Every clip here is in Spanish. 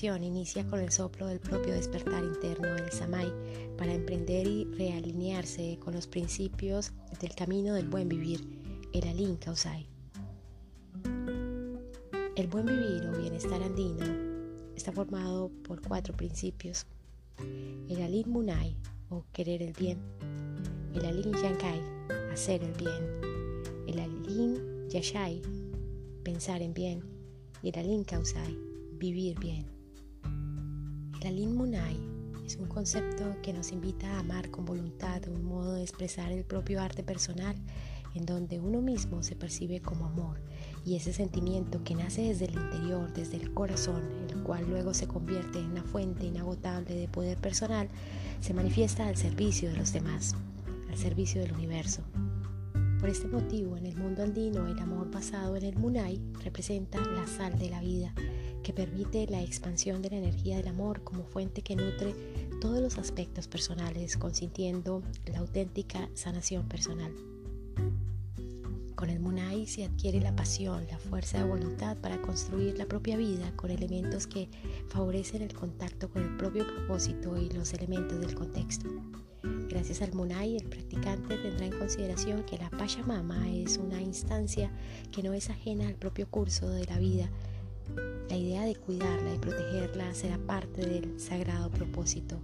iniciación inicia con el soplo del propio despertar interno, el samai, para emprender y realinearse con los principios del camino del buen vivir, el alin kausai. El buen vivir o bienestar andino está formado por cuatro principios. El alin munai o querer el bien, el alin yankai, hacer el bien, el alin yashai, pensar en bien, y el alin kausai, vivir bien. El alin munai es un concepto que nos invita a amar con voluntad, un modo de expresar el propio arte personal en donde uno mismo se percibe como amor y ese sentimiento que nace desde el interior, desde el corazón, el cual luego se convierte en una fuente inagotable de poder personal, se manifiesta al servicio de los demás, al servicio del universo. Por este motivo, en el mundo andino, el amor basado en el Munai representa la sal de la vida, que permite la expansión de la energía del amor como fuente que nutre todos los aspectos personales, consintiendo la auténtica sanación personal. Con el Munai se adquiere la pasión, la fuerza de voluntad para construir la propia vida con elementos que favorecen el contacto con el propio propósito y los elementos del contexto. Gracias al Munai, el practicante tendrá en consideración que la Pachamama es una instancia que no es ajena al propio curso de la vida. La idea de cuidarla y protegerla será parte del sagrado propósito.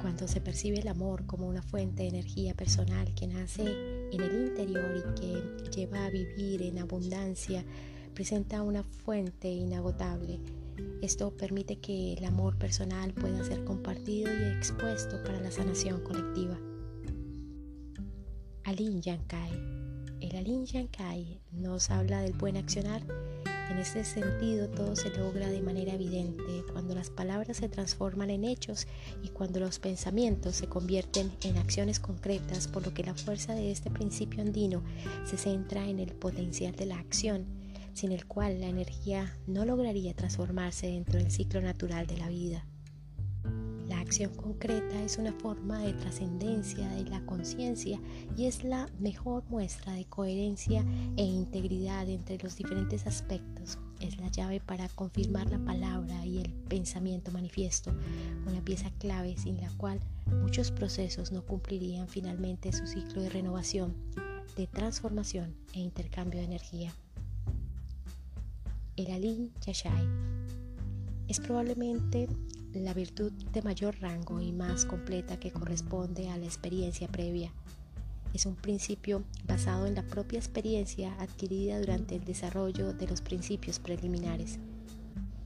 Cuando se percibe el amor como una fuente de energía personal que nace en el interior y que lleva a vivir en abundancia, presenta una fuente inagotable. Esto permite que el amor personal pueda ser compartido y expuesto para la sanación colectiva. Alin Yankai. El Alin Yankai nos habla del buen accionar en ese sentido, todo se logra de manera evidente cuando las palabras se transforman en hechos y cuando los pensamientos se convierten en acciones concretas, por lo que la fuerza de este principio andino se centra en el potencial de la acción, sin el cual la energía no lograría transformarse dentro del ciclo natural de la vida. Acción concreta es una forma de trascendencia de la conciencia y es la mejor muestra de coherencia e integridad entre los diferentes aspectos. Es la llave para confirmar la palabra y el pensamiento manifiesto, una pieza clave sin la cual muchos procesos no cumplirían finalmente su ciclo de renovación, de transformación e intercambio de energía. El Alin Yashai es probablemente la virtud de mayor rango y más completa que corresponde a la experiencia previa. Es un principio basado en la propia experiencia adquirida durante el desarrollo de los principios preliminares.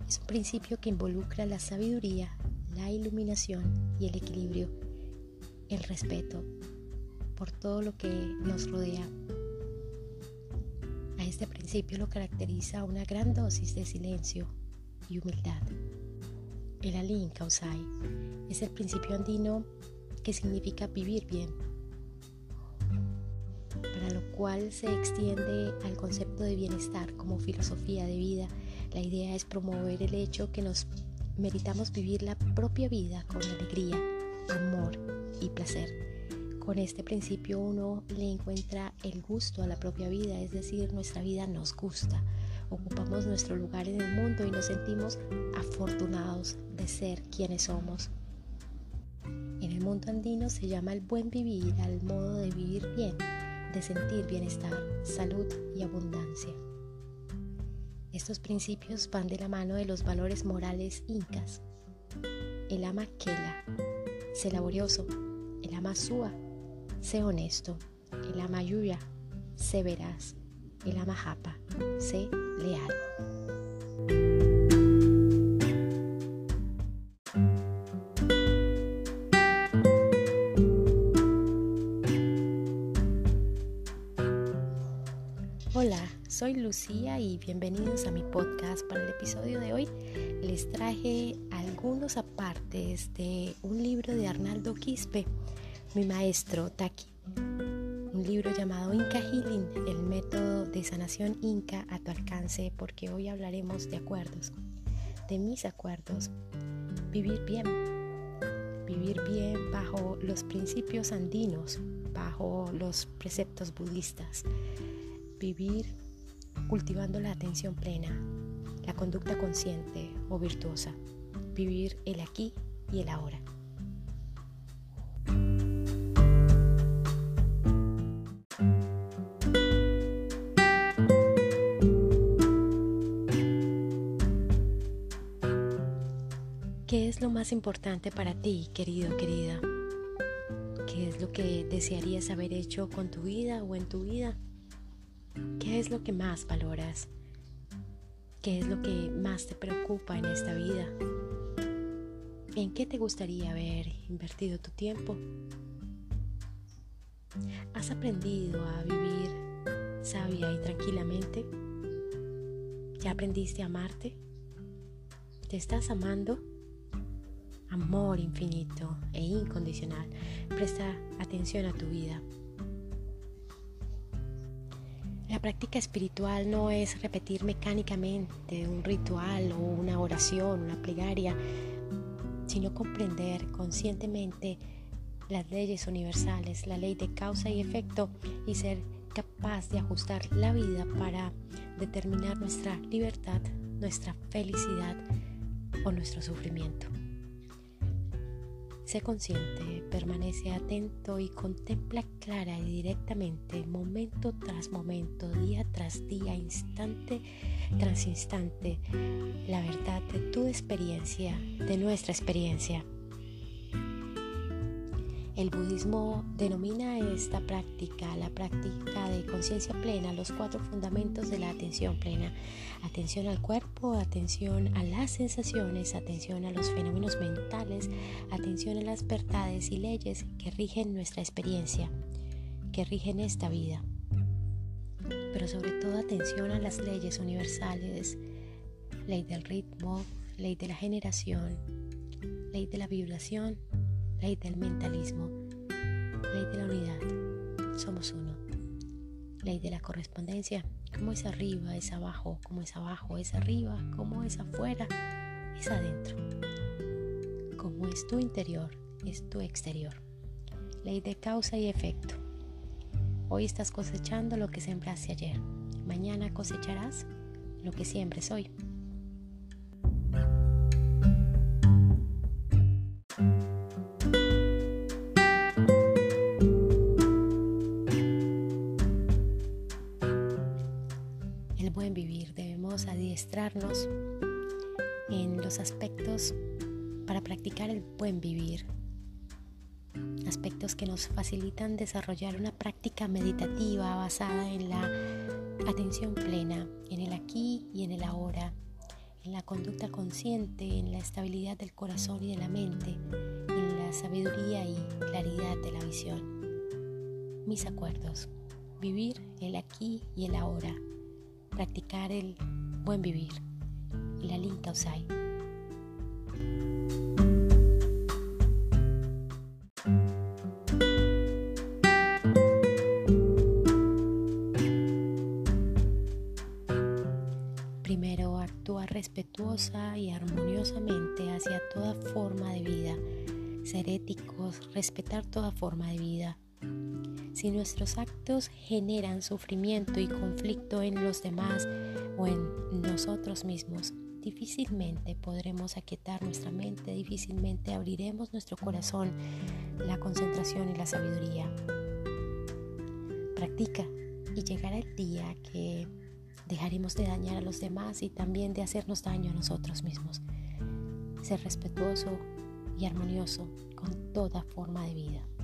Es un principio que involucra la sabiduría, la iluminación y el equilibrio, el respeto por todo lo que nos rodea. A este principio lo caracteriza una gran dosis de silencio y humildad. El Alin Kausai es el principio andino que significa vivir bien, para lo cual se extiende al concepto de bienestar como filosofía de vida. La idea es promover el hecho que nos meritamos vivir la propia vida con alegría, amor y placer. Con este principio uno le encuentra el gusto a la propia vida, es decir, nuestra vida nos gusta ocupamos nuestro lugar en el mundo y nos sentimos afortunados de ser quienes somos. En el mundo andino se llama el buen vivir al modo de vivir bien, de sentir bienestar, salud y abundancia. Estos principios van de la mano de los valores morales incas. El ama Kela, sé laborioso. El ama Sua, sé honesto. El ama Yuya, sé veraz. El ama Japa, sé leal. Hola, soy Lucía y bienvenidos a mi podcast. Para el episodio de hoy les traje algunos apartes de un libro de Arnaldo Quispe, mi maestro Taki libro llamado Inca Healing, el método de sanación inca a tu alcance, porque hoy hablaremos de acuerdos, de mis acuerdos, vivir bien, vivir bien bajo los principios andinos, bajo los preceptos budistas, vivir cultivando la atención plena, la conducta consciente o virtuosa, vivir el aquí y el ahora. ¿Qué es lo más importante para ti, querido, querida? ¿Qué es lo que desearías haber hecho con tu vida o en tu vida? ¿Qué es lo que más valoras? ¿Qué es lo que más te preocupa en esta vida? ¿En qué te gustaría haber invertido tu tiempo? ¿Has aprendido a vivir sabia y tranquilamente? ¿Ya aprendiste a amarte? ¿Te estás amando? Amor infinito e incondicional. Presta atención a tu vida. La práctica espiritual no es repetir mecánicamente un ritual o una oración, una plegaria, sino comprender conscientemente las leyes universales, la ley de causa y efecto y ser capaz de ajustar la vida para determinar nuestra libertad, nuestra felicidad o nuestro sufrimiento. Sé consciente, permanece atento y contempla clara y directamente, momento tras momento, día tras día, instante tras instante, la verdad de tu experiencia, de nuestra experiencia. El budismo denomina esta práctica, la práctica de conciencia plena, los cuatro fundamentos de la atención plena. Atención al cuerpo, atención a las sensaciones, atención a los fenómenos mentales, atención a las verdades y leyes que rigen nuestra experiencia, que rigen esta vida. Pero sobre todo atención a las leyes universales, ley del ritmo, ley de la generación, ley de la vibración, ley del mentalismo, ley de la unidad, somos uno, ley de la correspondencia, como es arriba, es abajo, como es abajo, es arriba, como es afuera, es adentro, como es tu interior, es tu exterior, ley de causa y efecto. Hoy estás cosechando lo que sembraste ayer, mañana cosecharás lo que siembres hoy. Adiestrarnos en los aspectos para practicar el buen vivir. Aspectos que nos facilitan desarrollar una práctica meditativa basada en la atención plena, en el aquí y en el ahora, en la conducta consciente, en la estabilidad del corazón y de la mente, en la sabiduría y claridad de la visión. Mis acuerdos, vivir el aquí y el ahora, practicar el buen vivir. La Linka Usai. Primero actúa respetuosa y armoniosamente hacia toda forma de vida. Ser éticos, respetar toda forma de vida. Si nuestros actos generan sufrimiento y conflicto en los demás, o en nosotros mismos, difícilmente podremos aquietar nuestra mente, difícilmente abriremos nuestro corazón, la concentración y la sabiduría. Practica y llegará el día que dejaremos de dañar a los demás y también de hacernos daño a nosotros mismos. Ser respetuoso y armonioso con toda forma de vida.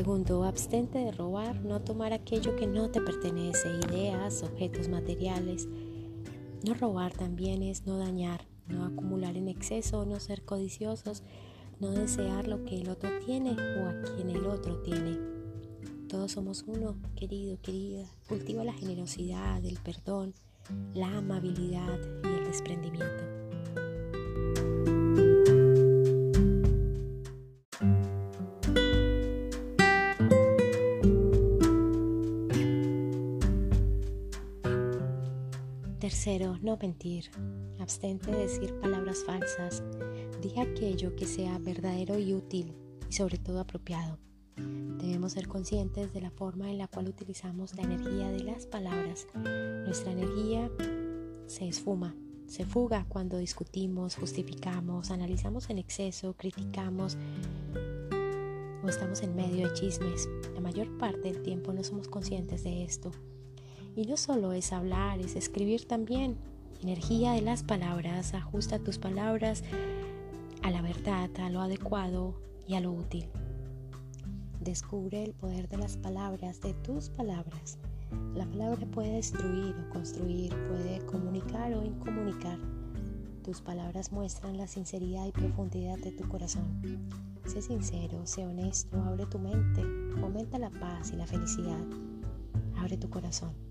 Segundo, abstente de robar, no tomar aquello que no te pertenece, ideas, objetos materiales. No robar también es no dañar, no acumular en exceso, no ser codiciosos, no desear lo que el otro tiene o a quien el otro tiene. Todos somos uno, querido, querida. Cultiva la generosidad, el perdón, la amabilidad y el desprendimiento. Tercero, no mentir. Abstente de decir palabras falsas, Di aquello que sea verdadero y útil y sobre todo apropiado. Debemos ser conscientes de la forma en la cual utilizamos la energía de las palabras. Nuestra energía se esfuma, se fuga cuando discutimos, justificamos, analizamos en exceso, criticamos o estamos en medio de chismes. La mayor parte del tiempo no somos conscientes de esto. Y no solo es hablar, es escribir también. Energía de las palabras, ajusta tus palabras a la verdad, a lo adecuado y a lo útil. Descubre el poder de las palabras, de tus palabras. La palabra puede destruir o construir, puede comunicar o incomunicar. Tus palabras muestran la sinceridad y profundidad de tu corazón. Sé sincero, sé honesto, abre tu mente, fomenta la paz y la felicidad. Abre tu corazón.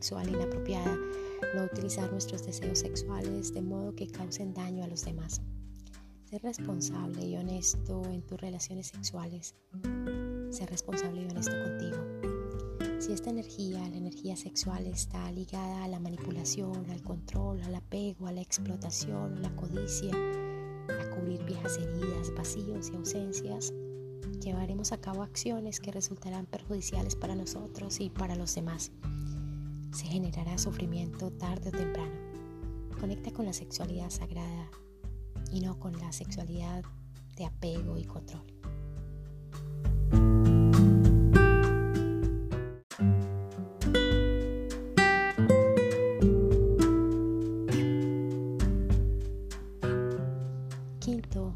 Sexual inapropiada, no utilizar nuestros deseos sexuales de modo que causen daño a los demás. Ser responsable y honesto en tus relaciones sexuales. Ser responsable y honesto contigo. Si esta energía, la energía sexual, está ligada a la manipulación, al control, al apego, a la explotación, a la codicia, a cubrir viejas heridas, vacíos y ausencias, llevaremos a cabo acciones que resultarán perjudiciales para nosotros y para los demás. Se generará sufrimiento tarde o temprano. Conecta con la sexualidad sagrada y no con la sexualidad de apego y control. Quinto,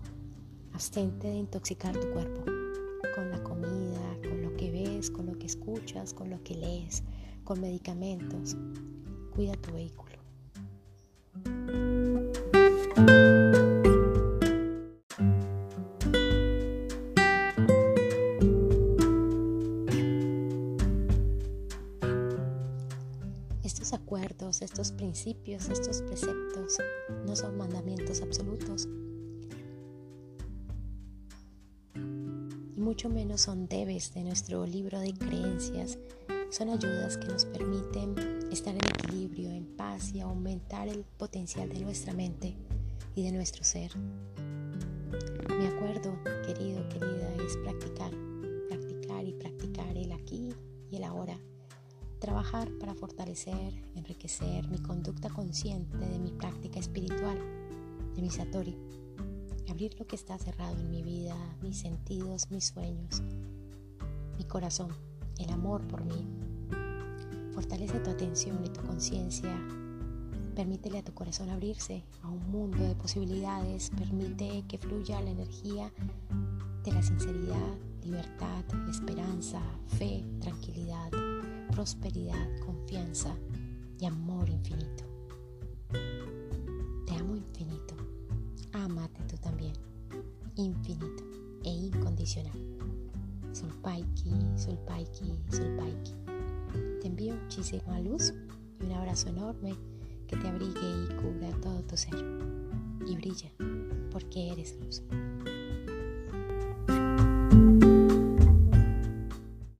abstente de intoxicar tu cuerpo con la comida, con lo que ves, con lo que escuchas, con lo que lees, con medicamentos. Cuida tu vehículo. Estos acuerdos, estos principios, estos preceptos no son mandamientos absolutos, mucho menos son debes de nuestro libro de creencias. Son ayudas que nos permiten estar en equilibrio, en paz y aumentar el potencial de nuestra mente y de nuestro ser. Mi acuerdo, querido, querida, es practicar, practicar y practicar el aquí y el ahora. Trabajar para fortalecer, enriquecer mi conducta consciente de mi práctica espiritual, de mi Satori abrir lo que está cerrado en mi vida, mis sentidos, mis sueños, mi corazón, el amor por mí. Fortalece tu atención y tu conciencia. Permítele a tu corazón abrirse a un mundo de posibilidades. Permite que fluya la energía de la sinceridad, libertad, esperanza, fe, tranquilidad, prosperidad, confianza y amor infinito. Te amo infinito. Amate tú también, infinito e incondicional. Sulpaiki, Sulpaiki, Sulpaiki. Te envío muchísima luz y un abrazo enorme que te abrigue y cubra todo tu ser. Y brilla, porque eres luz.